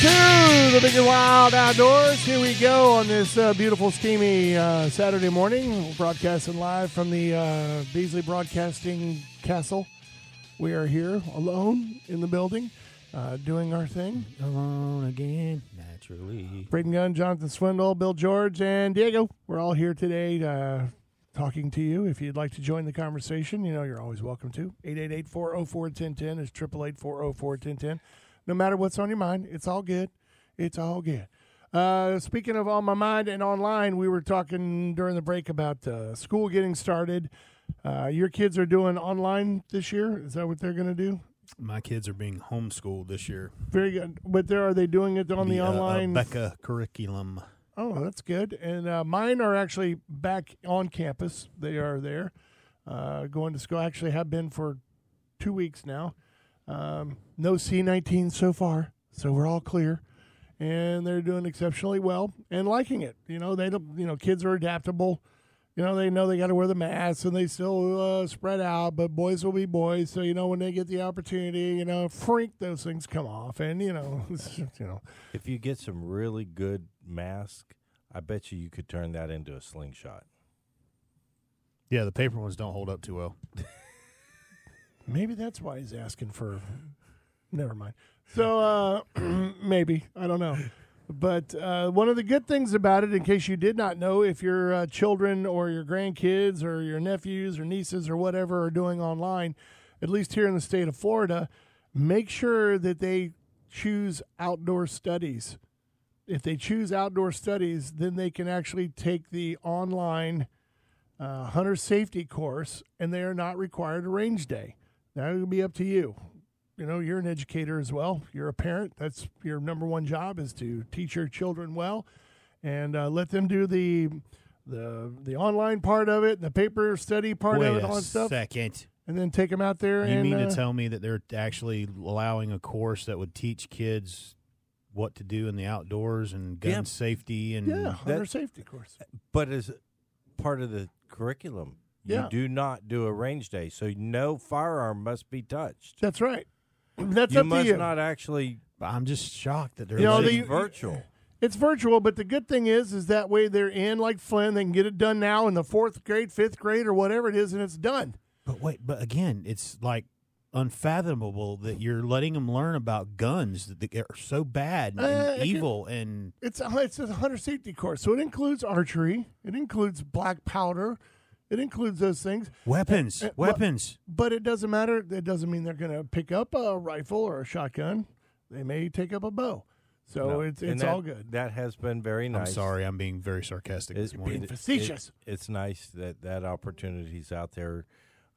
Two, the Big and Wild Outdoors. Here we go on this uh, beautiful, steamy uh, Saturday morning. We're broadcasting live from the uh, Beasley Broadcasting Castle. We are here alone in the building, uh, doing our thing. Alone again, naturally. Braden Gunn, Jonathan Swindle, Bill George, and Diego. We're all here today uh, talking to you. If you'd like to join the conversation, you know you're always welcome to. 888-404-1010 is 888-404-1010. No matter what's on your mind, it's all good. It's all good. Uh, speaking of on my mind and online, we were talking during the break about uh, school getting started. Uh, your kids are doing online this year. Is that what they're going to do? My kids are being homeschooled this year. Very good. But there, are they doing it on the, uh, uh, online? Becca curriculum. Oh, that's good. And uh, mine are actually back on campus. They are there, uh, going to school. Actually, have been for two weeks now. Um, no C19 so far, so we're all clear, and they're doing exceptionally well and liking it. You know, they don't. You know, kids are adaptable. You know, they know they got to wear the masks and they still uh, spread out, but boys will be boys. So you know, when they get the opportunity, you know, freak those things come off, and you know, you know, If you get some really good mask, I bet you you could turn that into a slingshot. Yeah, the paper ones don't hold up too well. Maybe that's why he's asking for. Never mind. So uh, maybe I don't know, but uh, one of the good things about it, in case you did not know, if your uh, children or your grandkids or your nephews or nieces or whatever are doing online, at least here in the state of Florida, make sure that they choose outdoor studies. If they choose outdoor studies, then they can actually take the online uh, hunter safety course, and they are not required a range day. That will be up to you. You know, you're an educator as well. You're a parent. That's your number one job is to teach your children well, and uh, let them do the the the online part of it, the paper study part Wait of it, a all that stuff, second. and then take them out there. You and mean uh, to tell me that they're actually allowing a course that would teach kids what to do in the outdoors and gun Yeah. safety and yeah, hunter that- safety course. But as part of the curriculum, you Yeah. do not do a range day, so no firearm must be touched. That's right. That's you up must to you. not actually. I'm just shocked that they're You know, it's they- virtual. It's virtual, but the good thing is, is that way they're in like Flynn. They can get it done now in the fourth grade, fifth grade, or whatever it is, and it's done. But wait, but again, it's like unfathomable that you're letting them learn about guns that they are so bad and Uh, I evil and It's a, it's a hunter safety course, so it includes archery, it includes black powder, it includes those things. weapons, uh, but- weapons. But it doesn't matter. It doesn't mean they're going to pick up a rifle or a shotgun. They may take up a bow. So No. it's it's that- all good. That has been very nice. I'm sorry, I'm being very sarcastic this It- morning. it- facetious. it- it's nice that that opportunity's out there,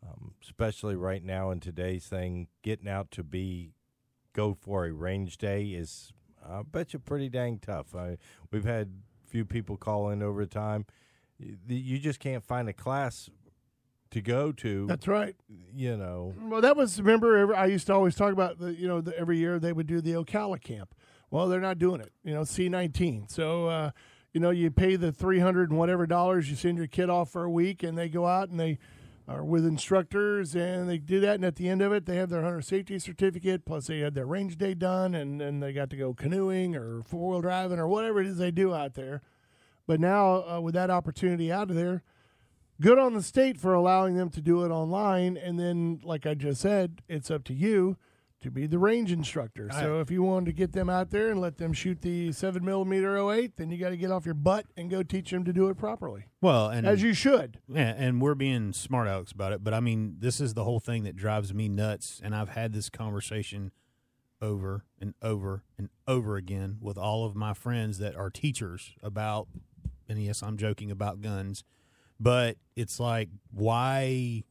um, especially right now in today's thing. Getting out to be go for a range day is, I bet you, pretty dang tough. I, we've had few people call in over time. You just can't find a class to go to. That's right. you know. Well, that was remember. I used to always talk about the you know the, every year they would do the Ocala camp. Well, they're not doing it. You know, C nineteen. So uh, you know you pay the three hundred and whatever dollars. You send your kid off for a week, and they go out and they are with instructors, and they do that. And at the end of it, they have their hunter safety certificate. Plus, they had their range day done, and then they got to go canoeing or four wheel driving or whatever it is they do out there. But now uh, with that opportunity out of there, good on the state for allowing them to do it online. And then, like I just said, it's up to you to be the range instructor. So if you wanted to get them out there and let them shoot the seven millimeter 08, then you got to get off your butt and go teach them to do it properly, well, and as you should. Yeah, and we're being smart alecks about it, but I mean, this is the whole thing that drives me nuts. And I've had this conversation over and over and over again with all of my friends that are teachers about, and yes, I'm joking about guns, but it's like why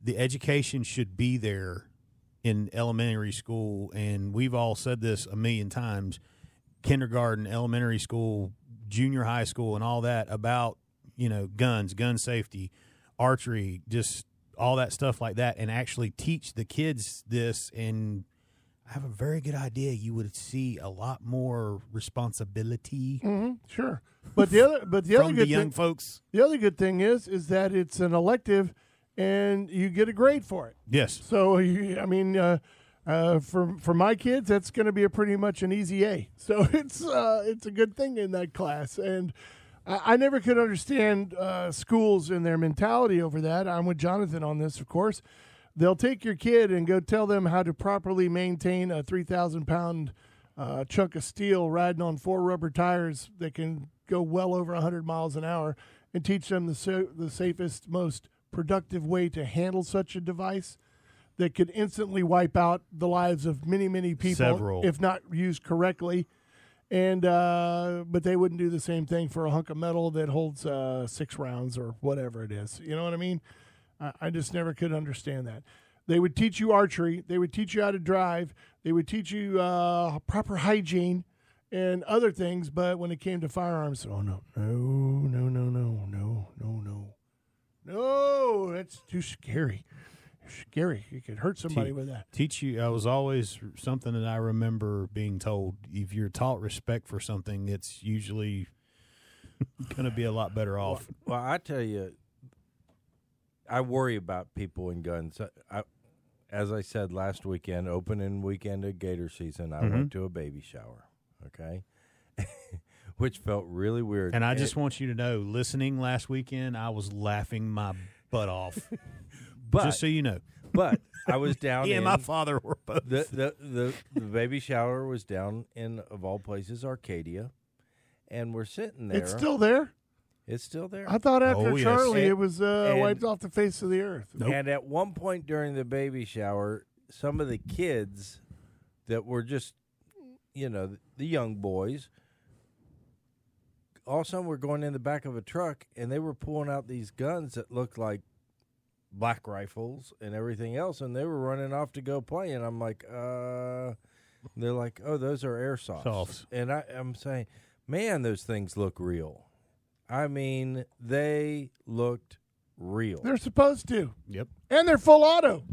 the education should be there in elementary school. And we've all said this a million times kindergarten, elementary school, junior high school, and all that about you know guns, gun safety, archery, just all that stuff like that, and actually teach the kids this. And I have a very good idea. You would see a lot more responsibility hmm sure. But the other, but the other good the young thing, folks. the other good thing is, is that it's an elective, and you get a grade for it. Yes, So you, I mean, uh, uh, for for my kids, that's going to be a pretty much an easy A. So it's uh, it's a good thing in that class, and I, I never could understand uh, schools and their mentality over that. I'm with Jonathan on this, of course. They'll take your kid and go tell them how to properly maintain a three thousand pound uh, chunk of steel riding on four rubber tires that can go well over hundred miles an hour, and teach them the sa- the safest, most productive way to handle such a device that could instantly wipe out the lives of many, many people Several. if not used correctly. And uh, but they wouldn't do the same thing for a hunk of metal that holds uh, six rounds or whatever it is. You know what I mean? I, I just never could understand that. They would teach you archery. They would teach you how to drive. They would teach you uh, proper hygiene and other things. But when it came to firearms, oh no, no, no, no, no, no, no, no, no, that's too scary. Scary. You could hurt somebody Te- with that. teach you. I was always something that I remember being told. If you're taught respect for something, it's usually going to be a lot better off. Well, I tell you, I worry about people and guns. I, as I said last weekend, opening weekend of Gator season, I mm-hmm. went to a baby shower. Okay, which felt really weird. And I just want you to know, listening last weekend, I was laughing my butt off. but just so you know, but I was down yeah, my father were both. the, the the the baby shower was down in of all places Arcadia, and we're sitting there. It's still there. It's still there. I thought after Oh, yes. Charley, And- it was uh, and- wiped off the face of the earth. Nope. And at one point during the baby shower, some of the kids that were just, you know, the young boys, all of a sudden were going in the back of a truck and they were pulling out these guns that looked like black rifles and everything else, and they were running off to go play. And I'm like, uh, they're like, oh, those are airsofts. Softs. And I, I'm saying, man, those things look real. I mean, they looked real. They're supposed to, Yep, and they're full auto.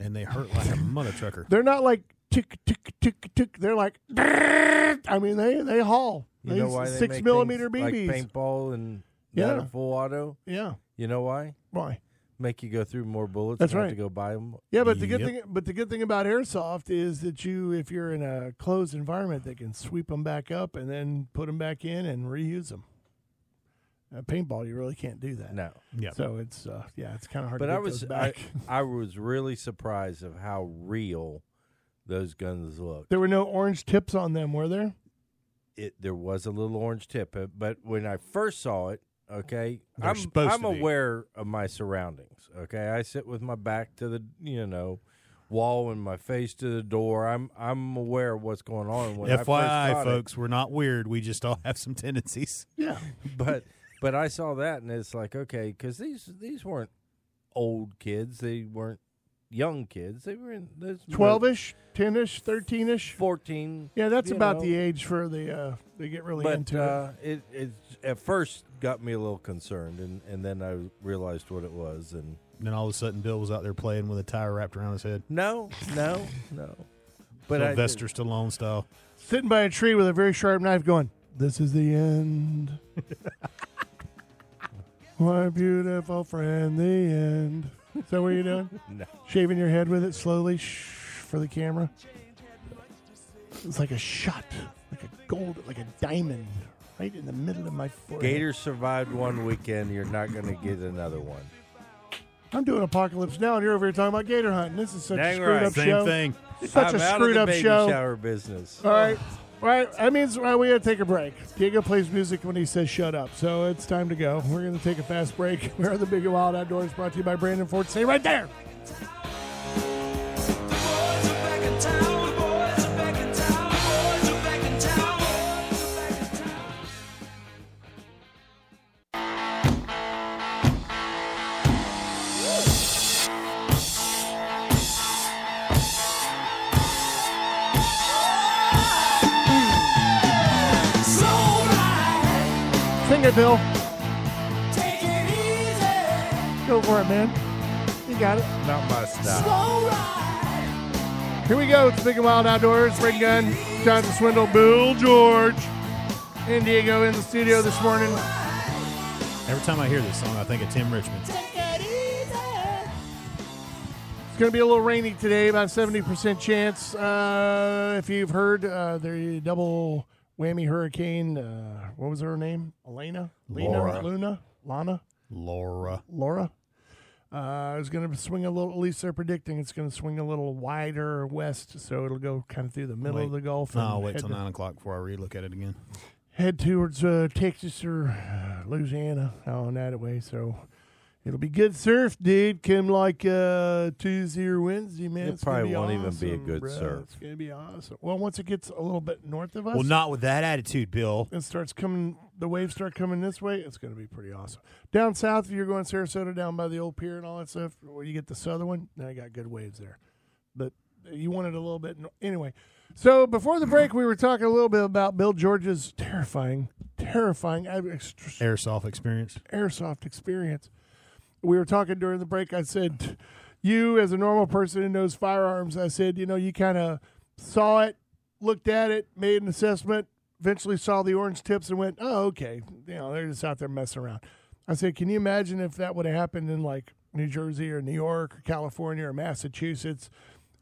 and they hurt like a mother trucker. They're not like tick tick tick tick. They're like, I mean, they they haul. You They know use why they six make millimeter things BBs. like paintball and Yeah. not a full auto? yeah, You know why? why? Make you go through more bullets. That's and right. Have to go buy them. Yeah, but the good thing, but the good thing about airsoft is that you, if you're in a closed environment, they can sweep them back up and then put them back in and reuse them. Uh, paintball, you really can't do that. No, Yeah, So it's uh, yeah, it's kind of hard. but to I was those I, back. I was really surprised of how real those guns looked. there were no orange tips on them, were there? It there was a little orange tip, uh, but when I first saw it, okay, They're I'm supposed I'm to be. aware of my surroundings. Okay, I sit with my back to the you know wall and my face to the door. I'm I'm aware of what's going on. When I first FYI, caught it. folks, we're not weird. We just all have some tendencies. Yeah. but but I saw that and it's like okay, because these these weren't old kids, they weren't young kids, they were in those Twelve ish, ten ish, thirteen ish. fourteen. Yeah, that's about know. the age for the uh, they get really But into it. uh, it it at first got me a little concerned, and and then I realized what it was, and And then all of a sudden, Bill was out there playing with a tire wrapped around his head, no, no, no. But I, Sylvester Stallone style. Sitting by a tree with a very sharp knife, going, "This is the end." My beautiful friend, the end. Is that what you're doing? No. Shaving your head with it slowly shh, for the camera. It's like a shot, like a gold, like a diamond, right in the middle of my forehead. Gator survived one weekend. You're not going to get another one. I'm doing apocalypse now, and you're over here talking about gator hunting. This is such Dang a screwed right. up Same show. thing. Such I'm a out screwed of the up baby show. shower business. All right. Right. That means uh, we got to take a break. Diego plays music when he says shut up. So it's time to go. We're going to take a fast break. We're the Big and Wild Outdoors brought to you by Brandon Ford. Stay right there. Sing it, Bill. Go for it, man. You got it. Not my style. Here we go. It's Big and Wild Outdoors. Braden Gunn, Jonathan Swindle, Bill George, and Diego in the studio this morning. Every time I hear this song, I think of Tim Richmond. It's going to be a little rainy today, about 70% chance. Uh, if you've heard, uh, the double whammy hurricane, uh, what was her name? Elena? Lena? Laura. Luna? Lana? Laura. Laura? Uh, it's going to swing a little, at least they're predicting it's going to swing a little wider west, so it'll go kind of through the middle of the Gulf. No, I'll wait till 9 o'clock before I relook at it again. head towards uh, Texas or uh, Louisiana on that way. So it'll be good surf, dude. Come like uh, Tuesday or Wednesday, man. It it's probably won't even be a good bro. surf. It's gonna be awesome. Well, once it gets a little bit north of us, Well, not with that attitude, Bill. it starts coming. The waves start coming this way. It's gonna be pretty awesome. Down south, if you're going Sarasota, down by the old pier and all that stuff, where you get the southern one, now you got good waves there. But you wanted a little bit no- anyway. So before the break, we were talking a little bit about Bill George's terrifying, terrifying Airsoft experience. airsoft experience. We were talking during the break. I said, "You, as a normal person who knows firearms, I said, you know, you kind of saw it, looked at it, made an assessment, eventually saw the orange tips, and went, oh, okay, you know, they're just out there messing around." I said, "Can you imagine if that would have happened in like New Jersey or New York or California or Massachusetts?"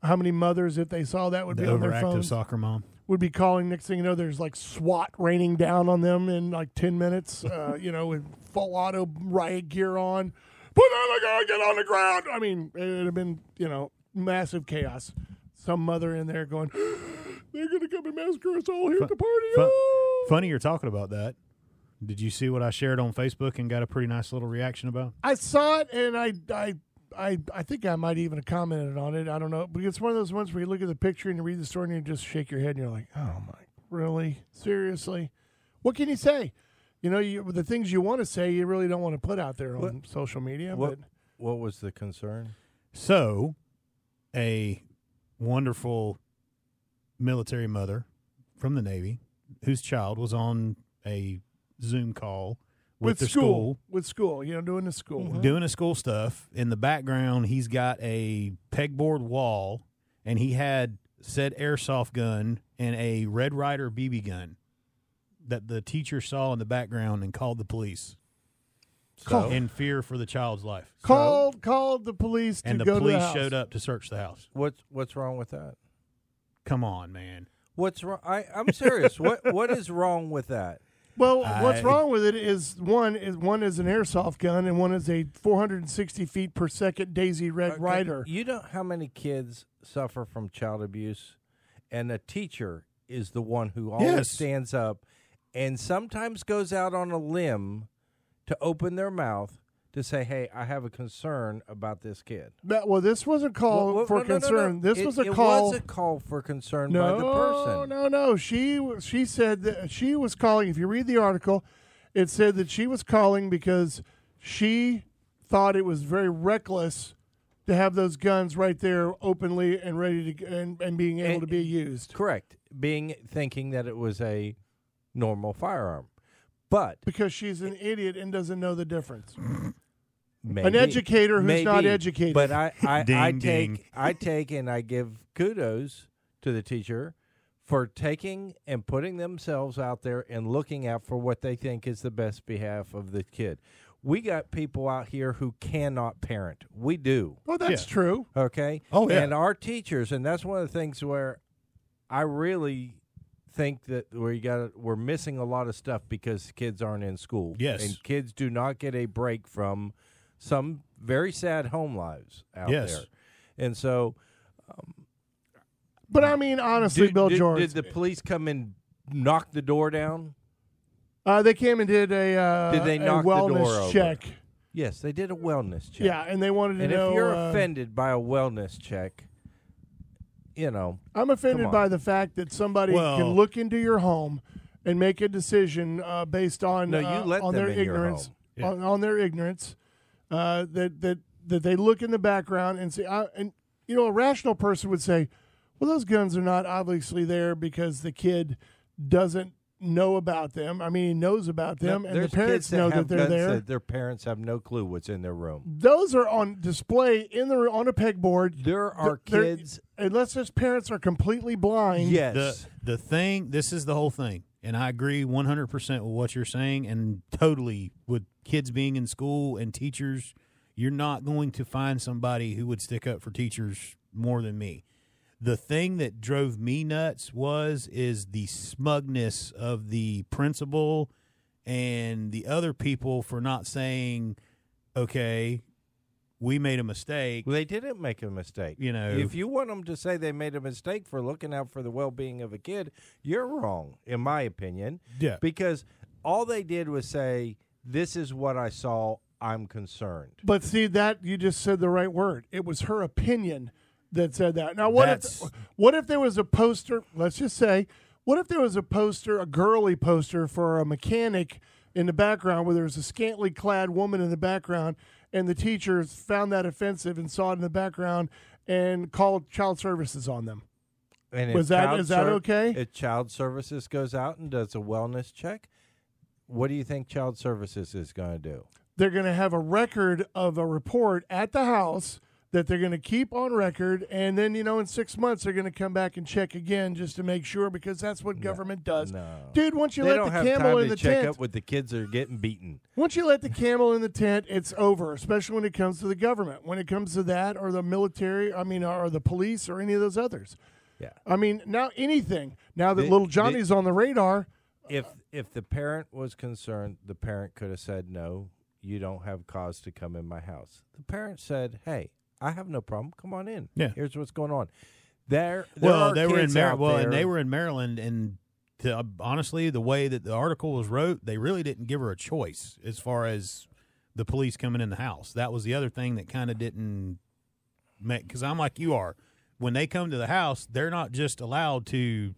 How many mothers, if they saw that, would The be on their phones? soccer mom. would be calling. Next thing you know, there's like SWAT raining down on them in like ten minutes. Uh, you know, with full auto riot gear on. Put on the gun, get on the ground. I mean, it would have been you know massive chaos. Some mother in there going, "They're gonna come and massacre us all here at the party." Fun- Oh!" funny you're talking about that. Did you see what I shared on Facebook and got a pretty nice little reaction about? I saw it and I I. I, I think I might even have commented on it. I don't know. But it's one of those ones where you look at the picture and you read the story and you just shake your head and you're like, oh my, really? Seriously? What can you say? You know, you, the things you want to say, you really don't want to put out there on What- social media. What But what was the concern? So, a wonderful military mother from the Navy whose child was on a Zoom call with, with school, school with school, you know, doing the school. Mm-hmm. doing his school stuff. In the background, he's got a pegboard wall, and he had said airsoft gun and a Red Ryder BB gun that the teacher saw in the background and called the police Call- in fear for the child's life. Called called the police to and the go police to the house. showed up to search the house. What's what's wrong with that? Come on, man. What's wrong? I I'm serious. what what is wrong with that? Well, what's wrong with it is one is one is an airsoft gun and one is a 460 feet per second Daisy Red Okay, Ryder. You know how many kids suffer from child abuse, and a teacher is the one who always Yes. stands up and sometimes goes out on a limb to open their mouth to say, "Hey, I have a concern about this kid." That, well, this wasn't called Well, well, for no, no, concern. no. This It- was a it call. was a call for concern by the person. no, no. No. She she said that she was calling. If you read the article, it said that she was calling because she thought it was very reckless to have those guns right there openly and ready to and, and being able And- to be used. Correct. Being thinking that it was a normal firearm, but Because she's an idiot and doesn't know the difference. maybe, An educator who's not educated. But I, I, I Ding, take ding. I take and I give kudos to the teacher for taking and putting themselves out there and looking out for what they think is the best behalf of the kid. We got people out here who cannot parent. We do. well, that's Yeah. true. Okay. Oh, yeah. And our teachers, and that's one of the things where I really think that you got we're missing a lot of stuff because kids aren't in school. Yes. And kids do not get a break from some very sad home lives out Yes. there. And so But I mean, honestly, did, Bill did- George, did the police come and knock the door down? uh, they came and did a uh, Did they knock the wellness door over? check. Yes, they did a wellness check. Yeah, and they wanted to And know. if you're uh, offended by a wellness check, you know, I'm offended by the fact that somebody Well- can look into your home and make a decision uh, based on No, you uh, let on them their in your ignorance home. Yeah. on, on their ignorance uh, that that that they look in the background and say uh, and you know a rational person would say well those guns are not obviously there because the kid doesn't know about them. I mean, he knows about them, No, and the parents kids that know that they're there. that their parents have no clue what's in their room. Those are on display in the on a pegboard. There are They're- kids. unless those parents are completely blind. Yes. the the thing this is the whole thing and i agree 100% with what you're saying and totally with kids being in school and teachers you're not going to find somebody who would stick up for teachers more than me the thing that drove me nuts was is the smugness of the principal and the other people for not saying okay we made a mistake Well, they didn't make a mistake. You know- if you want them to say they made a mistake for looking out for the well-being of a kid, you're wrong, in my opinion. Yeah. Because all they did was say, "This is what I saw. I'm concerned." But see that you just said the right word. It was her opinion that said that. Now what That's- if what if there was a poster, let's just say, what if there was a poster, a girly poster for a mechanic in the background where there was a scantily clad woman in the background and the teachers found that offensive and saw it in the background and called child services on them. And Was that- is that okay? If child services goes out and does a wellness check, what do you think child services is going to do? they're going to have a record of a report at the house that they're going to keep on record and then you know in six months they're going to come back and check again just to make sure because that's what government does no. dude once you they let the camel in to the check tent up with the kids that are getting beaten. once you let the camel in the tent it's over especially when it comes to the government when it comes to that or the military i mean or the police or any of those others Yeah. i mean now anything now that The- little the- johnny's on the radar if if the parent was concerned, the parent could have said, "No, you don't have cause to come in my house." The parent said, "Hey, I have no problem. Come on in. Yeah. here's what's going on." There, there well, they were in kids Mar- out well, and they were in Maryland, and to, uh, honestly, the way that the article was wrote, they really didn't give her a choice as far as the police coming in the house. That was the other thing that kind of didn't make because I'm like you are. When they come to the house, they're not just allowed to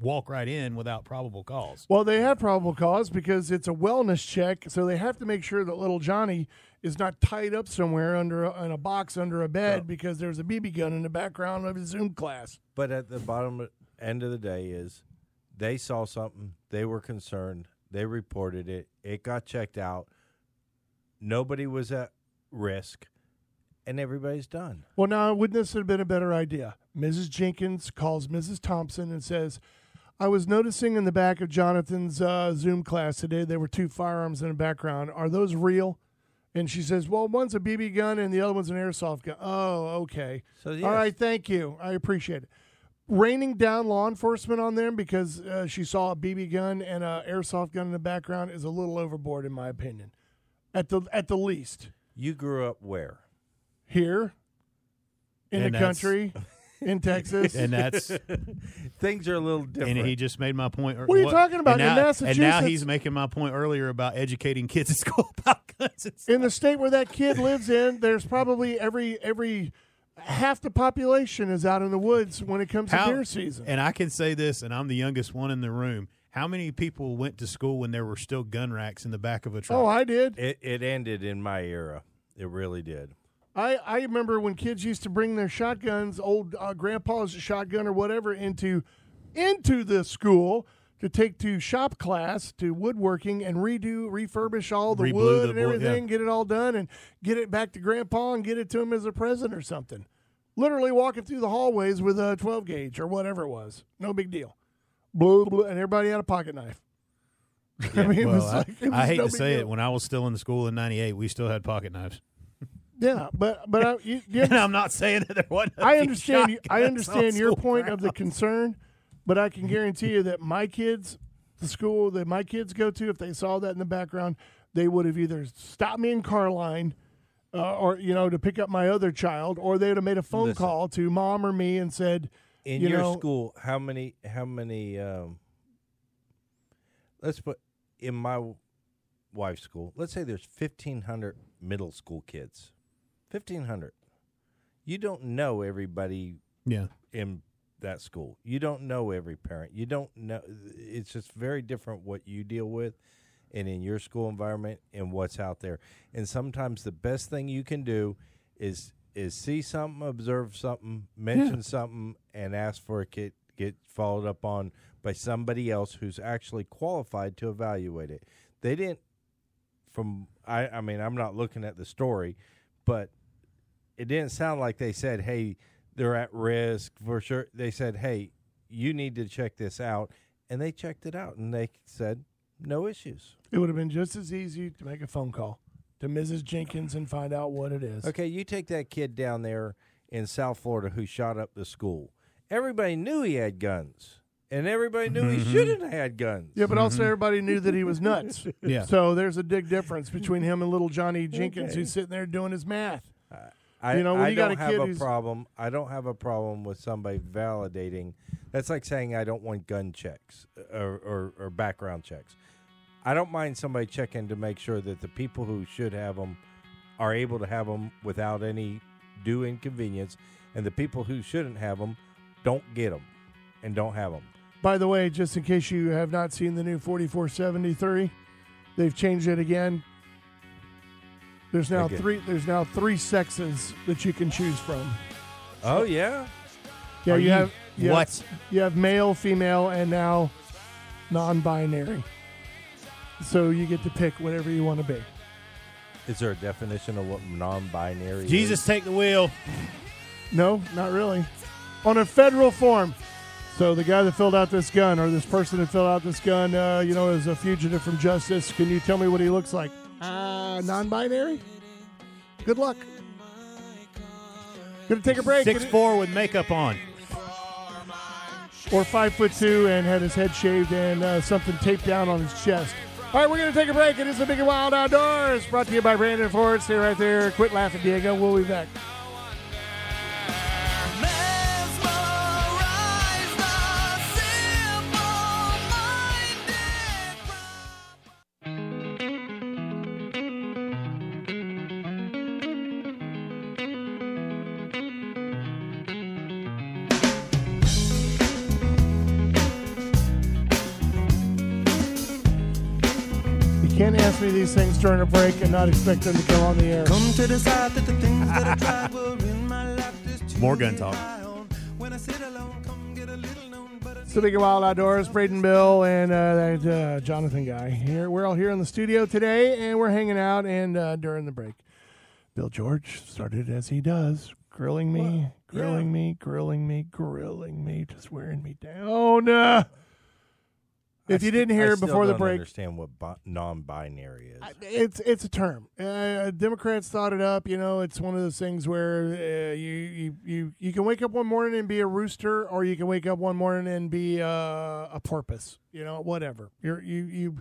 walk right in without probable cause. Well, they have probable cause because it's a wellness check, so they have to make sure that little Johnny is not tied up somewhere under a, in a box under a bed because there's a BB gun in the background of his Zoom class. But at the bottom end of the day is they saw something, they were concerned, they reported it, it got checked out. Nobody was at risk, and everybody's done. Well, now wouldn't this have been a better idea? Mrs. Jenkins calls Mrs. Thompson and says, "I was noticing in the back of Jonathan's uh, Zoom class today there were two firearms in the background. Are those real?" And she says, "Well, one's a BB gun and the other one's an airsoft gun." Oh, okay. So yes, All right, thank you. I appreciate it. Raining down law enforcement on them because uh, she saw a BB gun and an airsoft gun in the background is a little overboard, in my opinion. At the at the least, you grew up where? here in And the country, in Texas, And that's Things are a little different. and he just made my point. What are you talking about? And In now, and now he's making my point earlier about educating kids at school about guns. And stuff. in the state where that kid lives in, there's probably every every half the population is out in the woods when it comes How- to deer season. And I can say this, and I'm the youngest one in the room. How many people went to school when there were still gun racks in the back of a truck? Oh, I did. It it ended in my era. It really did. I, I remember when kids used to bring their shotguns, old uh, grandpa's shotgun or whatever, into into the school to take to shop class to woodworking and redo, refurbish all the wood the and everything, yeah. get it all done, and get it back to grandpa and get it to him as a present or something. Literally walking through the hallways with a 12 gauge or whatever it was. No big deal. Blue, blue, and everybody had a pocket knife. I mean, it Well, was I, like, I hate no to say deal. it. When I was still in the school in '98, we still had pocket knives. Yeah, but but I, you, you And I'm not saying that there wasn't. I understand. You, I understand your point of the concern, but I can guarantee you that my kids, the school that my kids go to, if they saw that in the background, they would have either stopped me in car line, uh, or you know, to pick up my other child, or they would have made a phone Listen. call to mom or me and said, In you your know, school, how many how many um let's put in my wife's school, let's say there's 1500 middle school kids. 1500. You don't know everybody Yeah. in that school. You don't know every parent. You don't know it's just very different what you deal with and in your school environment and what's out there. And sometimes the best thing you can do is is see something, observe something, mention something and ask for a kid get followed up on by somebody else who's actually qualified to evaluate it. They didn't. From I, I mean, I'm not looking at the story, but it didn't sound like they said, "Hey, they're at risk for sure." They said, "Hey, you need to check this out," and they checked it out, and they said, "No issues." It would have been just as easy to make a phone call to Mrs. Jenkins and find out what it is. Okay, you take that kid down there in South Florida who shot up the school. Everybody knew he had guns, and everybody knew he mm-hmm. shouldn't have had guns. Yeah, but also mm-hmm. everybody knew that he was nuts. Yeah. So there's a big difference between him and little Johnny Jenkins, Okay. who's sitting there doing his math. Uh, I, You know, when I you don't a have a problem. I don't have a problem with somebody validating. That's like saying I don't want gun checks uh, or, or, or background checks. I don't mind somebody checking to make sure that the people who should have them are able to have them without any due inconvenience, and the people who shouldn't have them don't get them and don't have them. By the way, just in case you have not seen the new 4473, they've changed it again. There's now Again. three. There's now three sexes that you can choose from. Oh yeah, Yeah, Are you, you- have you have- what? you have male, female, and now non-binary. So you get to pick whatever you want to be. is there a definition of what non-binary? is? Jesus, take the wheel. No, not really. On a federal form. So the guy that filled out this gun, or this person that filled out this gun, uh, you know, is a fugitive from justice. Can you tell me what he looks like? Uh, non-binary. Good luck. Gonna take a break. Six four with makeup on. or five foot two and had his head shaved and uh, something taped down on his chest. All right, we're to take a break. It is the Big and Wild Outdoors, brought to you by Brandon Ford. Stay right there. Quit laughing, Diego. We'll be back. During a break and not expect them to come on the air. Come to decide that the things that I tried were in my life More gun talk. rely. When I sit alone, come get a little known, but It's Big and Wild Outdoors, Braden Bill and uh, that uh, Jonathan guy. Here, we're all here in the studio today, and we're hanging out. And uh, during the break, Bill George started as he does, grilling me, grilling me, grilling me, grilling me, just wearing me down. Uh, if you didn't hear I it before the don't break, understand what bi- non-binary is. it's it's a term. Uh, Democrats thought it up. You know, it's one of those things where uh, you, you you you can wake up one morning and be a rooster, or you can wake up one morning and be uh, a porpoise. You know, whatever. You're you you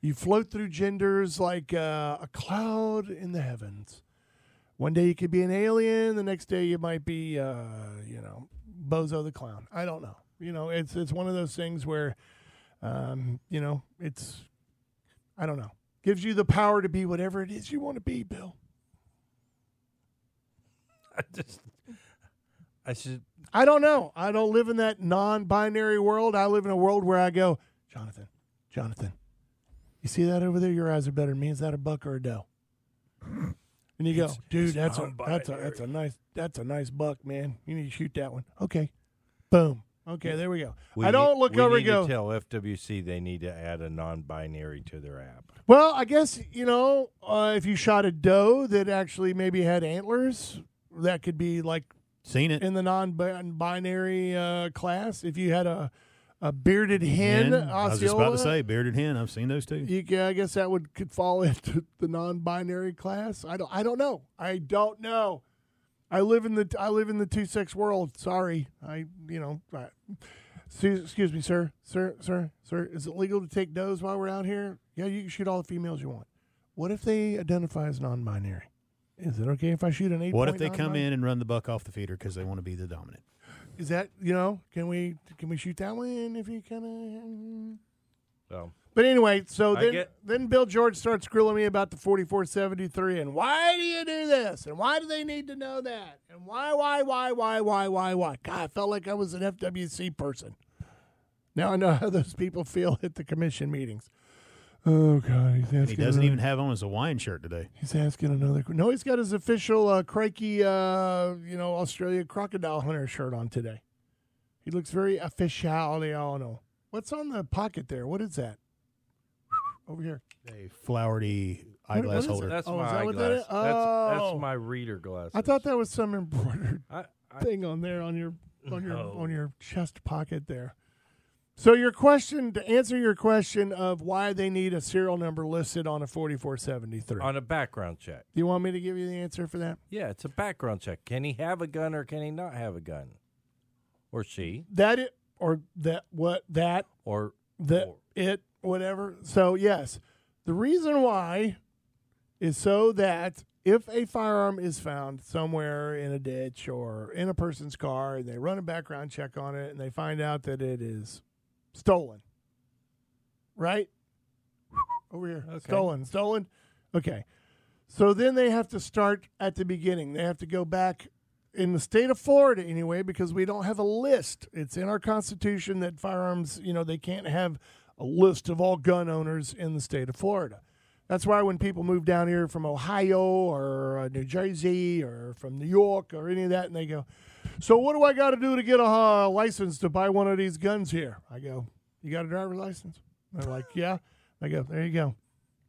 you float through genders like uh, a cloud in the heavens. One day you could be an alien. The next day you might be, uh, you know, Bozo the clown. I don't know. You know, it's it's one of those things where, um, you know, it's I don't know. Gives you the power to be whatever it is you want to be, Bill. I just, I should. I don't know. I don't live in that non-binary world. I live in a world where I go, Jonathan, Jonathan, you see that over there? Your eyes are better than me. Is that a buck or a doe? And you go, dude, that's a that's a that's a nice that's a nice buck, man. You need to shoot that one. Okay, boom. Okay, there we go. We I don't need- look we over need and go. to tell FWC they need to add a non-binary to their app. Well, I guess you know uh, if you shot a doe that actually maybe had antlers, that could be like Seen it. in the non-binary uh, class. If you had a a bearded hen, Hen. I was just about to say bearded hen. I've seen those too. you I guess that would could fall into the non-binary class. I don't. I don't know. I don't know. I live in the I live in the two sex world. Sorry, I you know. I, excuse, excuse me, sir, sir, sir, sir. Is it legal to take does while we're out here? Yeah, you can shoot all the females you want. What if they identify as non-binary? Is it okay if I shoot an eight? What if they come in and run the buck off the feeder because they want to be the dominant? Is that you know? Can we can we shoot that one if you kind of? So But anyway, so I then get- then Bill George starts grilling me about the 4473 and why do you do this and why do they need to know that and why why why why why why why? God, I felt like I was an FWC person. Now I know how those people feel at the commission meetings. Oh God, he's asking. He doesn't another- even have on his Hawaiian shirt today. He's asking another. No, he's got his official uh, crikey, uh, you know, Australia crocodile hunter shirt on today. He looks very official. What's on the pocket there? What is that? Over here. A flowery eyeglass is it? holder. That's Oh, is my that what that eyeglass. That's, Oh. that's my reader glasses. I thought that was some embroidered I, I, thing on there on your on your No. on your chest pocket there. So your question to answer your question of why they need a serial number listed on a 4473. on a background check. Do you want me to give you the answer for that? Yeah, it's a background check. Can he have a gun or can he not have a gun? Or she? That it or that what that Or that or- it whatever. So yes, the reason why is so that if a firearm is found somewhere in a ditch or in a person's car and they run a background check on it and they find out that it is stolen, right? Over here, Okay. stolen, stolen. Okay, so then they have to start at the beginning. They have to go back in the state of Florida anyway, because we don't have a list. It's in our constitution that firearms, you know, they can't have a list of all gun owners in the state of Florida. That's why when people move down here from Ohio or uh, New Jersey or from New York or any of that, and they go, "So what do I got to do to get a uh, license to buy one of these guns here?" I go, "You got a driver's license?" They're like, "Yeah." I go, "There you go."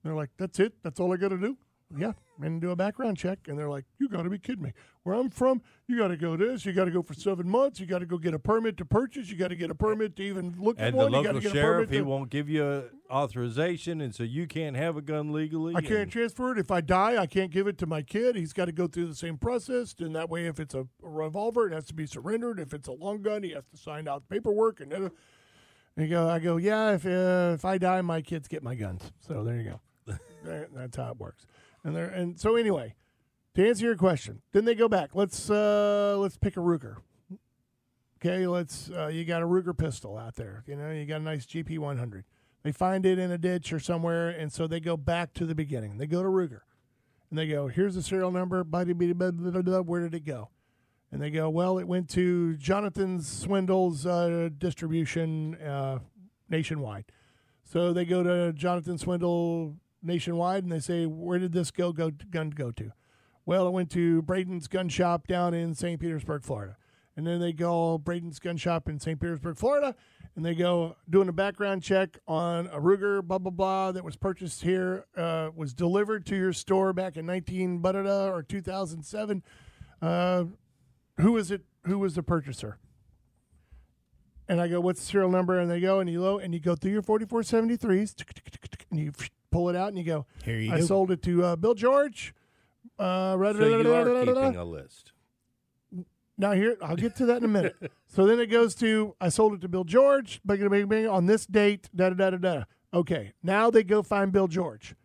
They're like, "That's it? That's all I got to do?" Yeah, and do a background check, and they're like, "You got to be kidding me! Where I'm from, you got to go this, you got to go for seven months, you got to go get a permit to purchase, you got to get a permit to even look at and the one, you got local to get a sheriff, he to, won't give you authorization, and so you can't have a gun legally. I can't transfer it. If I die, I can't give it to my kid. He's got to go through the same process. And that way, if it's a, a revolver, it has to be surrendered. If it's a long gun, he has to sign out paperwork. And then and you go, I go, yeah. If uh, if I die, my kids get my guns. So there you go. That's how it works. And there and so anyway, to answer your question, then they go back. Let's uh let's pick a Ruger. Okay, let's. Uh, you got a Ruger pistol out there. You know, you got a nice GP 100. They find it in a ditch or somewhere, and so they go back to the beginning. They go to Ruger, and they go, "Here's the serial number. Where did it go?" And they go, "Well, it went to Jonathan Swindle's uh, distribution uh, nationwide." So they go to Jonathan Swindle nationwide, and they say, "Where did this go, go gun go to?" Well, it went to Braden's gun shop down in St. Petersburg, Florida. And then they go Braden's gun shop in St. Petersburg, Florida, and they go doing a background check on a Ruger, blah blah blah, that was purchased here, uh, was delivered to your store back in 19 blah, blah, blah, or 2007. Uh, who is it? Who was the purchaser? And I go, what's the serial number? And they go, and you low, and you go through your 4473s, and you pull it out, and you go, Here you I go. sold it to uh, Bill George. Uh, So you are keeping keeping a list. now here, I'll get to that in a minute. so then it goes to I sold it to Bill George, bang, bang, bang, on this date, da da da da da. Okay, now they go find Bill George,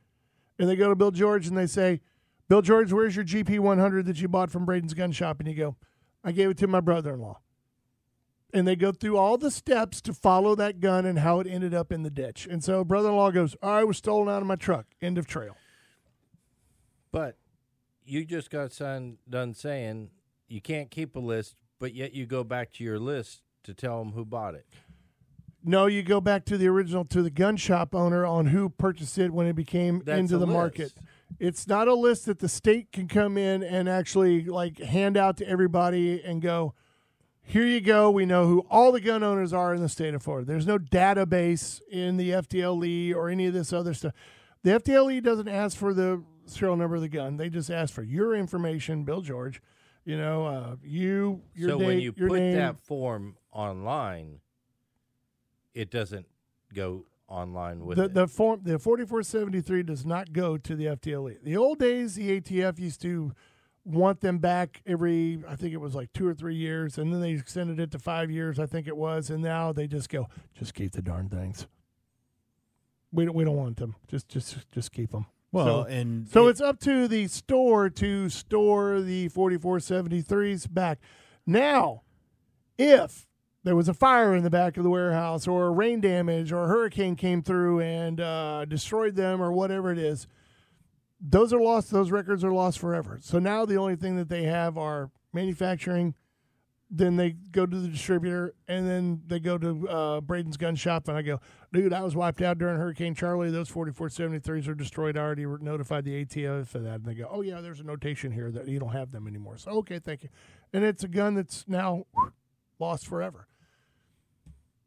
and they go to Bill George and they say, Bill George, where's your GP 100 that you bought from Braden's gun shop? And you go, I gave it to my brother-in-law. And they go through all the steps to follow that gun and how it ended up in the ditch. And so brother-in-law goes, "All right, was stolen out of my truck. End of trail." But you just got son done saying you can't keep a list, but yet you go back to your list to tell them who bought it. No, you go back to the original to the gun shop owner on who purchased it when it became That's into the list. market. It's not a list that the state can come in and actually like hand out to everybody and go, here you go. We know who all the gun owners are in the state of Florida. There's no database in the FDLE or any of this other stuff. The FDLE doesn't ask for the serial number of the gun. They just ask for your information, Bill George. You know, uh, you your so date, when you put name. that form online, it doesn't go online with the, it. the form the 4473 does not go to the FDLE. The old days, the ATF used to want them back every, I think it was like two or three years, and then they extended it to five years, I think it was, and now they just go, just keep the darn things. We don't, we don't want them. Just just just keep them. Well, So- and So it- it's up to the store to store the 4473s back. Now, if there was a fire in the back of the warehouse or rain damage or a hurricane came through and uh, destroyed them or whatever it is, those are lost. Those records are lost forever. So now the only thing that they have are manufacturing. Then they go to the distributor, and then they go to uh, Braden's gun shop, and I go, dude, I was wiped out during Hurricane Charley. Those 4473s are destroyed. I already notified the ATF for that. And they go, oh, yeah, there's a notation here that you don't have them anymore. So, okay, thank you. And it's a gun that's now lost forever.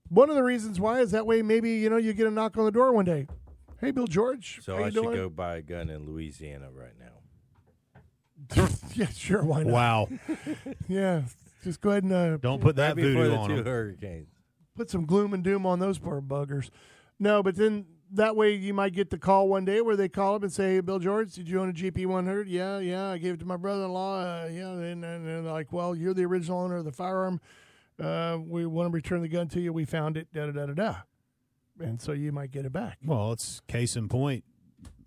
One of the reasons why is that way maybe you know you get a knock on the door one day. Hey, Bill George. So how I you should doing? go buy a gun in Louisiana right now. yeah, sure. Why not? Wow. Yeah, just go ahead and uh, Don't put that right voodoo the on two them. hurricanes. put some gloom and doom on those poor buggers. No, but then that way you might get the call one day where they call up and say, hey, Bill George, did you own a GP 100? Yeah, yeah, I gave it to my brother in law. Uh, yeah, and, and, and they're like, well, you're the original owner of the firearm. Uh, we want to return the gun to you. We found it, da da da da da. And so you might get it back. Well, it's case in point.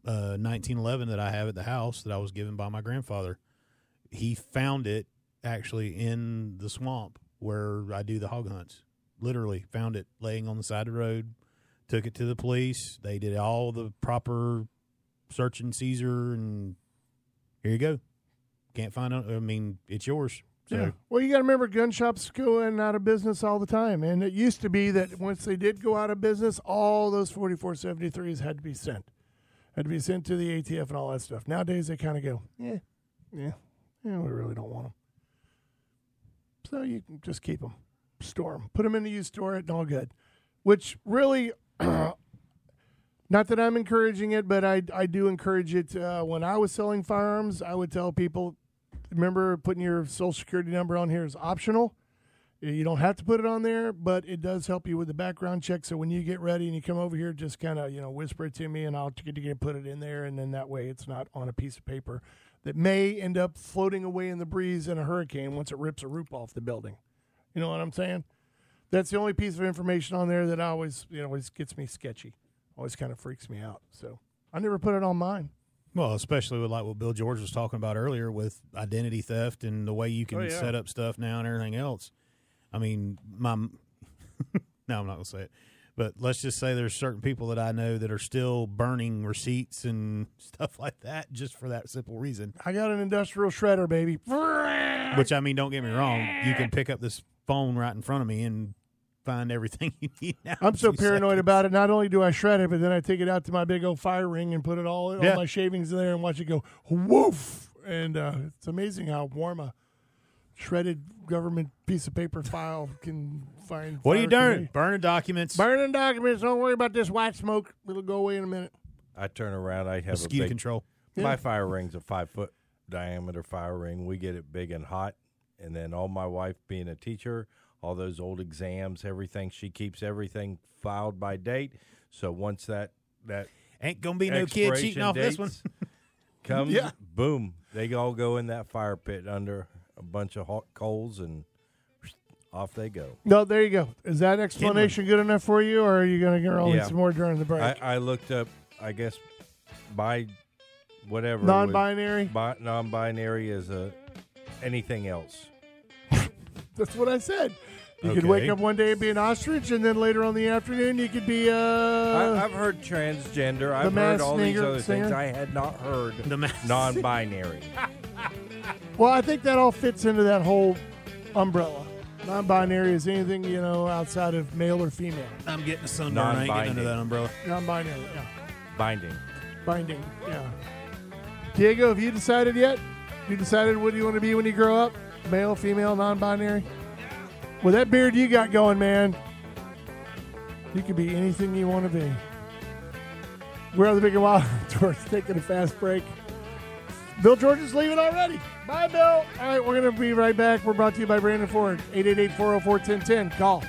Uh, 1911 that I have at the house that I was given by my grandfather. He found it actually in the swamp where I do the hog hunts. Literally found it laying on the side of the road. Took it to the police. They did all the proper search and seizure, and here you go. Can't find it. I mean, it's yours. So Yeah. Well, you got to remember, gun shops going out of business all the time, and it used to be that once they did go out of business, all those 4473s had to be sent, had to be sent to the ATF and all that stuff. Nowadays, they kind of go, yeah, yeah, yeah, we really don't want them. So you can just keep them, store them, put them in the used store, and all good. Which really, not that I'm encouraging it, but I I do encourage it. Uh, when I was selling firearms, I would tell people remember putting your social security number on here is optional. You don't have to put it on there, but it does help you with the background check. So when you get ready and you come over here, just kind of you know whisper it to me, and I'll get to put it in there, and then that way it's not on a piece of paper that may end up floating away in the breeze in a hurricane once it rips a roof off the building. You know what I'm saying? That's the only piece of information on there that always you know always gets me sketchy, always kind of freaks me out. So I never put it on mine. Well, especially with like what Bill George was talking about earlier with identity theft and the way you can Oh, yeah. set up stuff now and everything else. I mean, my no, I'm not gonna say it, but let's just say there's certain people that I know that are still burning receipts and stuff like that just for that simple reason. I got an industrial shredder, baby. Which I mean, don't get me wrong, you can pick up this phone right in front of me and find everything you need. Now I'm so paranoid seconds. about it. Not only do I shred it, but then I take it out to my big old fire ring and put it all, all Yeah. my shavings in there and watch it go woof. And uh, it's amazing how warm a shredded government piece of paper file can find. What are you fire doing? Burning documents. Burning documents. Don't worry about this white smoke. It'll go away in a minute. I turn around. I have a mosquito big, control. My fire ring's a five foot diameter fire ring. We get it big and hot, and then all my wife being a teacher, all those old exams, everything. She keeps everything filed by date. So once that that Ain't gonna be no kid cheating off this one. dates comes, Yeah. boom, they all go in that fire pit under a bunch of hot coals, and off they go. No, there you go. Is that explanation good enough for you, or are you going to roll in Yeah. some more during the break? I, I looked up, I guess, by whatever Non-binary. bi- non-binary is a anything else. That's what I said. You could wake up one day and be an ostrich, and then later on in the afternoon you could be uh, I, I've heard transgender. I've heard masked all these singer- other things. I had not heard The masked non-binary. Well, I think that all fits into that whole umbrella. Non-binary is anything you know outside of male or female. I'm getting a sunburn. I ain't getting under that umbrella. Non-binary, yeah. Binding. Binding, yeah. Diego, have you decided yet? You decided what do you want to be when you grow up? Male, female, non-binary? With that beard you got going, man, you could be anything you want to be. We're on the Big and Wild Tour, taking a fast break. Bill George is leaving already. Bye, Bill. All right, we're going to be right back. We're brought to you by Brandon Ford, 888-404-1010. Call.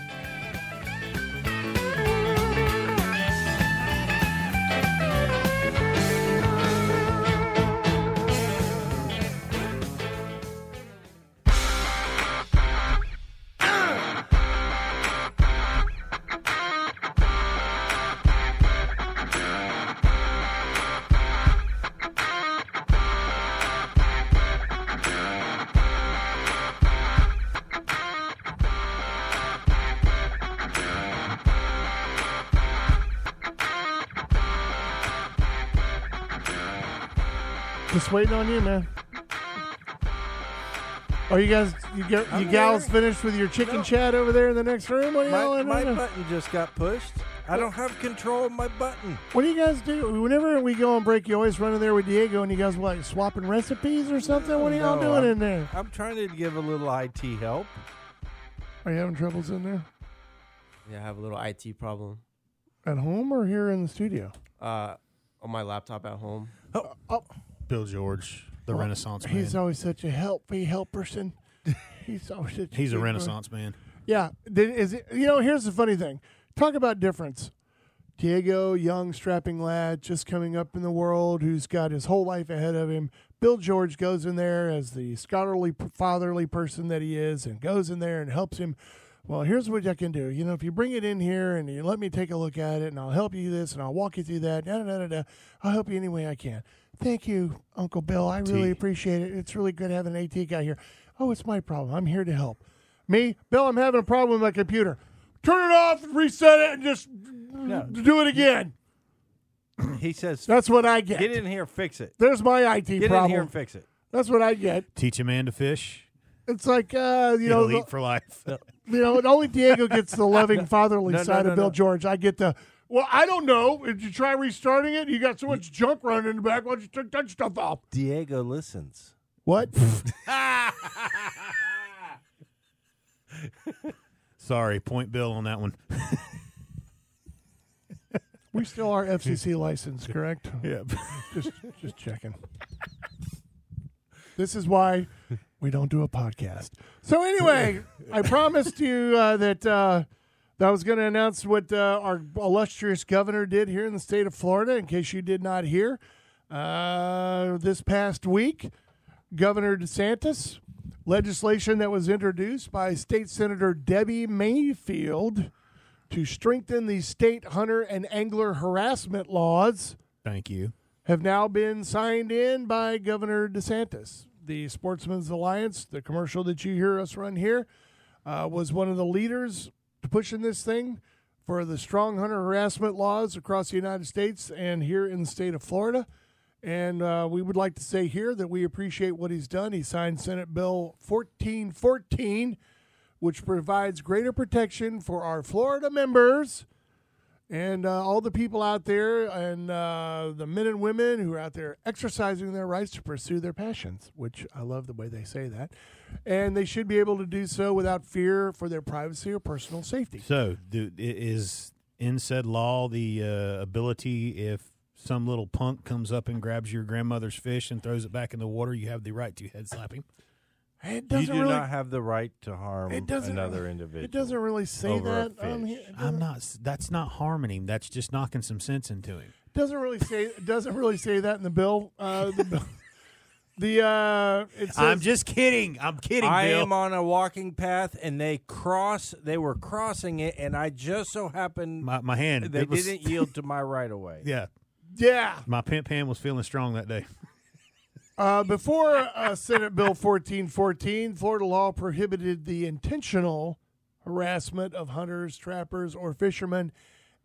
Just waiting on you, man. Are you guys, you, get, you gals there. finished with your chicken chat over there in the next room? What are My, y'all my doing? button just got pushed. I don't have control of my button. What do you guys do? Whenever we go on break, you always run in there with Diego, and you guys what swapping recipes or something? What are y'all No, doing I'm- in there? I'm trying to give a little IT help. Are you having troubles in there? Yeah, I have a little IT problem. At home or here in the studio? Uh, on my laptop at home. Bill George, the Well, Renaissance man. He's always such a helpy helperson. He's always such He's a boy. Renaissance man. Yeah. Is it, you know, here's the funny thing. Talk about difference. Diego, young, strapping lad, just coming up in the world, who's got his whole life ahead of him. Bill George goes in there as the scholarly, fatherly person that he is, and goes in there and helps him. Well, here's what I can do. You know, if you bring it in here and you let me take a look at it, and I'll help you this, and I'll walk you through that. Da, da, da, da. I'll help you any way I can. Thank you, Uncle Bill. I really T. appreciate it. It's really good having an AT guy here. Oh, it's my problem. I'm here to help. Me, Bill, I'm having a problem with my computer. Turn it off, reset it, and just do it again. He says, That's what I get. "Get in here, fix it. There's my IT Get problem. Get in here and fix it." That's what I get. Teach a man to fish. It's like uh, you know, He'll the, eat for life. you know, and only Diego gets the loving fatherly No, no, side no, of Bill no. George. I get the well. I don't know. Did you try restarting it? You got so much junk running in the back. Why don't you take that stuff off? Diego listens. What? Sorry, point Bill on that one. we still are FCC licensed, correct? yeah. just just checking. This is why we don't do a podcast. So anyway, I promised you uh, that uh, that I was going to announce what uh, our illustrious governor did here in the state of Florida. In case you did not hear, uh, this past week, Governor DeSantis legislation that was introduced by State Senator Debbie Mayfield to strengthen the state hunter and angler harassment laws Thank you. have now been signed in by Governor DeSantis. The Sportsmen's Alliance, the commercial that you hear us run here, uh, was one of the leaders pushing this thing for the strong hunter harassment laws across the United States and here in the state of Florida. And uh, we would like to say here that we appreciate what he's done. He signed Senate Bill 1414, which provides greater protection for our Florida members and uh, all the people out there and uh, the men and women who are out there exercising their rights to pursue their passions, which I love the way they say that. And they should be able to do so without fear for their privacy or personal safety. So, do, is in said law the uh, ability if some little punk comes up and grabs your grandmother's fish and throws it back in the water, you have the right to head slap him? It You doesn't do really. not have the right to harm it doesn't. another individual. It doesn't really say that on fish. I'm doesn't- That's not harming him. That's just knocking some sense into him. Doesn't really say. It doesn't really say that in the bill. Uh, the bill. The uh, it says, I'm just kidding. I'm kidding, I Bill. am on a walking path, and they cross. They were crossing it, and I just so happened my my hand. they it didn't yield to my right of way. Yeah, yeah. my pimp hand was feeling strong that day. Uh, before uh, Senate Bill 1414, Florida law prohibited the intentional harassment of hunters, trappers, or fishermen,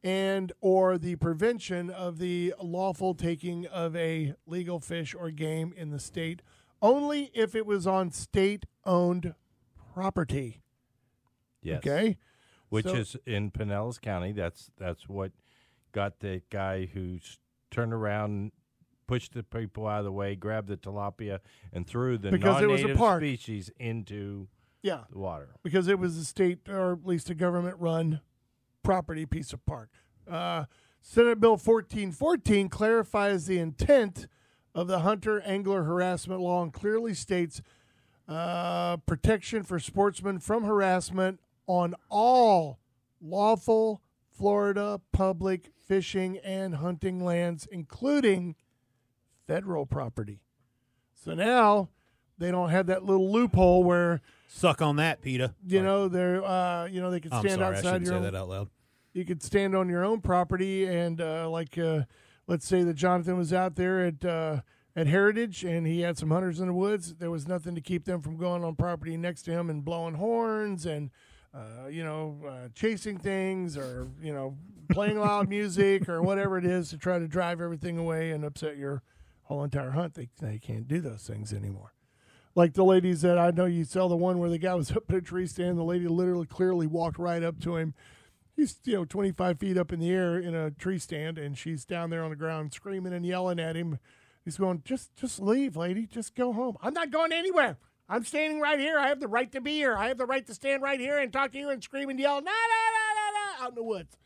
and or the prevention of the lawful taking of a legal fish or game in the state, only if it was on state-owned property. Yes. Okay. Which So- is in Pinellas County. That's that's what got the guy who's turned around, pushed the people out of the way, grabbed the tilapia, and threw the Because it was a park. species into Yeah. the water. because it was a state or at least a government run property piece of park. Uh, Senate Bill 1414 clarifies the intent of the hunter angler harassment law and clearly states uh, protection for sportsmen from harassment on all lawful Florida public fishing and hunting lands, including federal property. So now they don't have that little loophole where Suck on that, Peter. you know they're uh, you know they could I'm stand sorry. I outside shouldn't your say own, that out loud. you could stand on your own property and uh, like uh, let's say that Jonathan was out there at uh, at Heritage and he had some hunters in the woods. There was nothing to keep them from going on property next to him and blowing horns and uh, you know uh, chasing things or you know playing loud music or whatever it is to try to drive everything away and upset your whole entire hunt. They they can't do those things anymore. Like the ladies that I know, you saw the one where the guy was up in a tree stand. The lady literally, clearly walked right up to him. He's you know 25 feet up in the air in a tree stand, and she's down there on the ground screaming and yelling at him. He's going, just just leave, lady. Just go home. I'm not going anywhere. I'm standing right here. I have the right to be here. I have the right to stand right here and talk to you and scream and yell. No, no, no, no, no. out in the woods.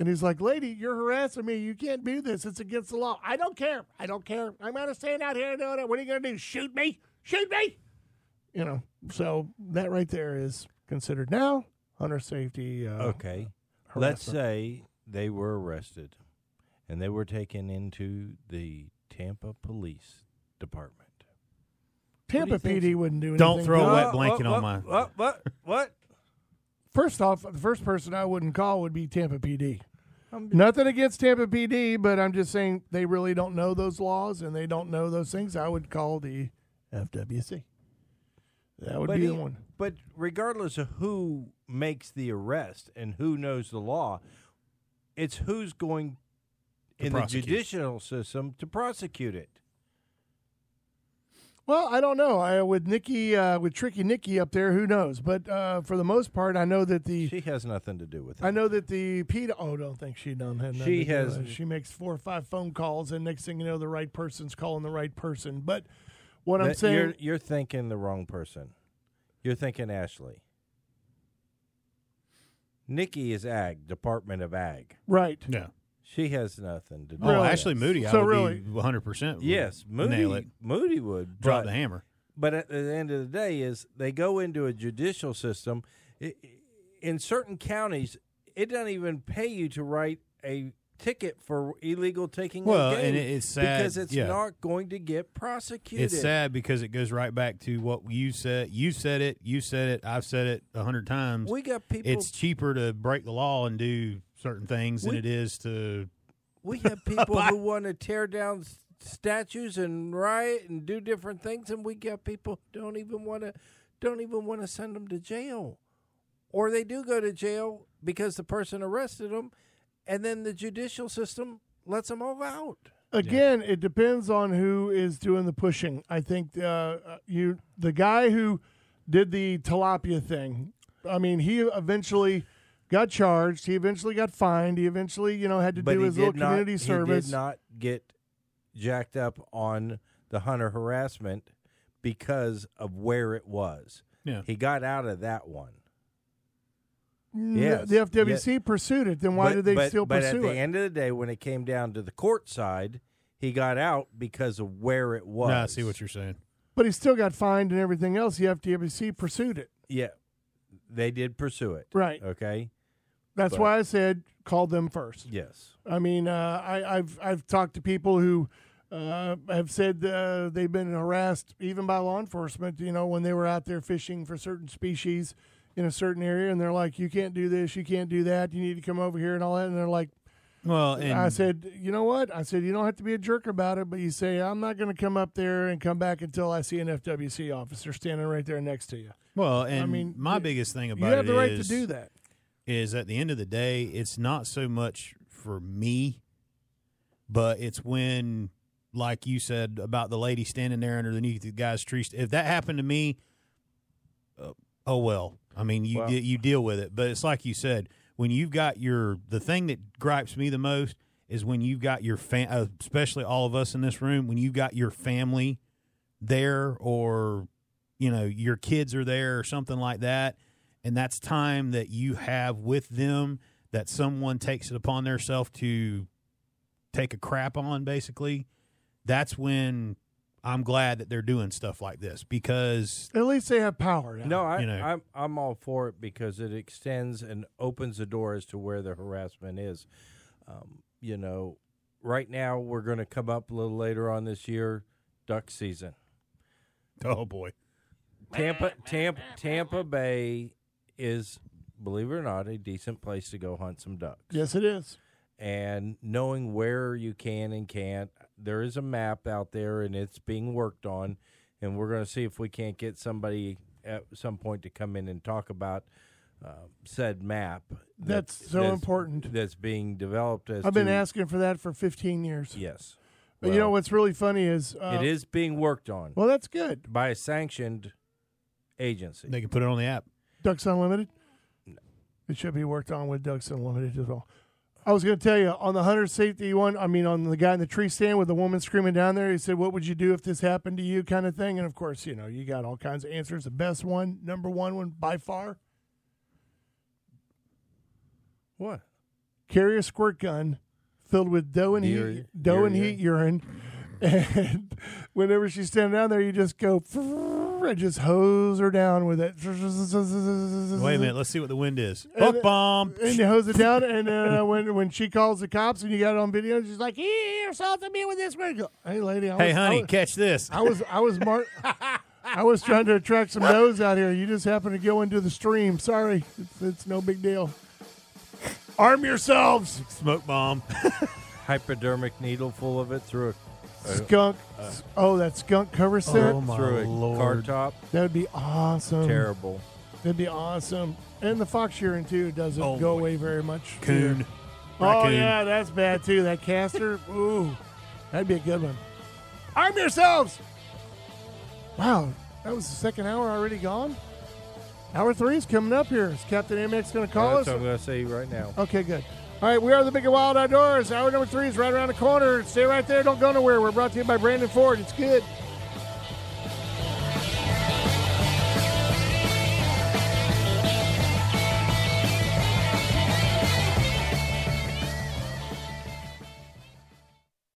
And he's like, "Lady, you're harassing me. You can't do this. It's against the law. I don't care. I don't care. I'm gonna stand out here and do it. What are you gonna do? Shoot me? Shoot me? You know. So that right there is considered now hunter safety. Uh, Okay. Let's say they were arrested and they were taken into the Tampa Police Department. Tampa do PD think? wouldn't do anything. Don't throw a wet blanket what, on my. What? What? What? First off, the first person I wouldn't call would be Tampa PD. Nothing against Tampa PD, but I'm just saying they really don't know those laws and they don't know those things. I would call the FWC. That would But be he- the one. But regardless of who makes the arrest and who knows the law, it's who's going in the judicial system to prosecute it. Well, I don't know. I with Nikki, uh, with Tricky Nikki up there, who knows? But uh, for the most part, I know that the She has nothing to do with it. I know that the PETA. Oh, don't think she done had nothing She to do has- with it. She makes four or five phone calls, and next thing you know, the right person's calling the right person. But what I'm saying, you're, you're thinking the wrong person. You're thinking Ashley. Nikki is Ag, Department of Ag. right? Yeah. She has nothing to do. Oh, Really? with Ashley this. Moody, I So would really- be 100. percent Yes, Moody. nail it. Moody would Drop but, the hammer. But at the end of the day, is they go into a judicial system. I in certain counties, it doesn't even pay you to write a ticket for illegal taking. Well, a game and it- it's sad, because it's yeah. not going to get prosecuted. It's sad because it goes right back to what you said. You said it. You said it. I've said it a hundred times. We got people. it's cheaper to break the law and do certain things than it is to. We have people who want to tear down statues and riot and do different things, and we got people who don't even want to don't even want to send them to jail, or they do go to jail because the person arrested them, and then the judicial system lets them all out. Again, it depends on who is doing the pushing. I think uh, uh, you, the guy who did the tilapia thing. I mean, he eventually got charged. He eventually got fined. He eventually, you know, had to But do his little not. community service. He did not get jacked up on the hunter harassment because of where it was. Yeah. He got out of that one. Mm, Yes, the FWC pursued it. Then why but, did they but- still but pursue it? But at the end of the day, when it came down to the court side, he got out because of where it was. No, I see what you're saying. but he still got fined and everything else. The FWC pursued it. Yeah, they did pursue it. Right. Okay. That's But- why I said call them first. Yes. I mean, uh, I, I've I've talked to people who uh, have said uh, they've been harassed even by law enforcement. You know, when they were out there fishing for certain species in a certain area, and they're like, "You can't do this, you can't do that, you need to come over here," and all that. And they're like, Well, and I said, "You know what?" I said, "You don't have to be a jerk about it, but you say I'm not going to come up there and come back until I see an FWC officer standing right there next to you. well, and I mean, my biggest thing about it. You have the right to do that." Is at the end of the day, it's not so much for me, but it's when, like you said about the lady standing there underneath the guy's tree. If that happened to me, uh, oh well. I mean, you Well- you deal with it. But it's like you said, when you've got your the thing that gripes me the most is when you've got your fam, uh, especially all of us in this room, when you've got your family there or you know your kids are there or something like that and that's time that you have with them that someone takes it upon themselves to take a crap on basically that's when i'm glad that they're doing stuff like this because At least they have power. Now. No, I, You know. I'm I'm all for it because it extends and opens the door as to where the harassment is. Um, you know, right now we're going to come up a little later on this year, duck season. oh boy Tampa, Tampa, Tampa Bay is, believe it or not, a decent place to go hunt some ducks. Yes, it is. and knowing where you can and can't. There is a map out there, and it's being worked on, and we're going to see if we can't get somebody at some point to come in and talk about uh, said map. That's so important. That's being developed. As I've been to- asking for that for 15 years. Yes, But you know what's really funny is uh, it is being worked on Well, that's good. by a sanctioned agency. they can put it on the app Ducks Unlimited. It should be worked on with Ducks Unlimited as well. I was going to tell you on the hunter safety one. I mean, on the guy in the tree stand with the woman screaming down there. He said, "What would you do if this happened to you?" Kind of thing. And of course, you know, you got all kinds of answers. The best one, number one one by far, What? carry a squirt gun filled with doe and Deer- heat, doe and heat urine, and whenever she's standing down there, you just go and just hose her down with it. Wait a minute. Let's see what the wind is. And- bomb. And you hose it down, and uh, when when she calls the cops and you got it on video, she's like, "Here, assaulted me with this." one." You go, Hey, lady. I Hey, was, I honey, was, catch this. I was I was mar- I was trying to attract some does out here. You just happened to go into the stream. Sorry, it's, it's no big deal. Arm yourselves, Smoke bomb. Hypodermic needle full of it through a Uh, skunk. oh, that skunk cover oh, set. Oh, my through a lord. car top. That would be awesome. Terrible. That'd be awesome. And the fox shearing too doesn't Oh, go boy. away very much. Coon. Oh Raccoon. yeah, that's bad too. That caster. Ooh, that'd be a good one. Arm yourselves. Wow, that was the second hour already gone. Hour three is coming up here. Is Captain MX going to call That's us? what I'm going to say right now. Okay, good. All right, we are the Big and Wild Outdoors. Hour number three is right around the corner. Stay right there. Don't go nowhere. We're brought to you by Brandon Ford. It's good.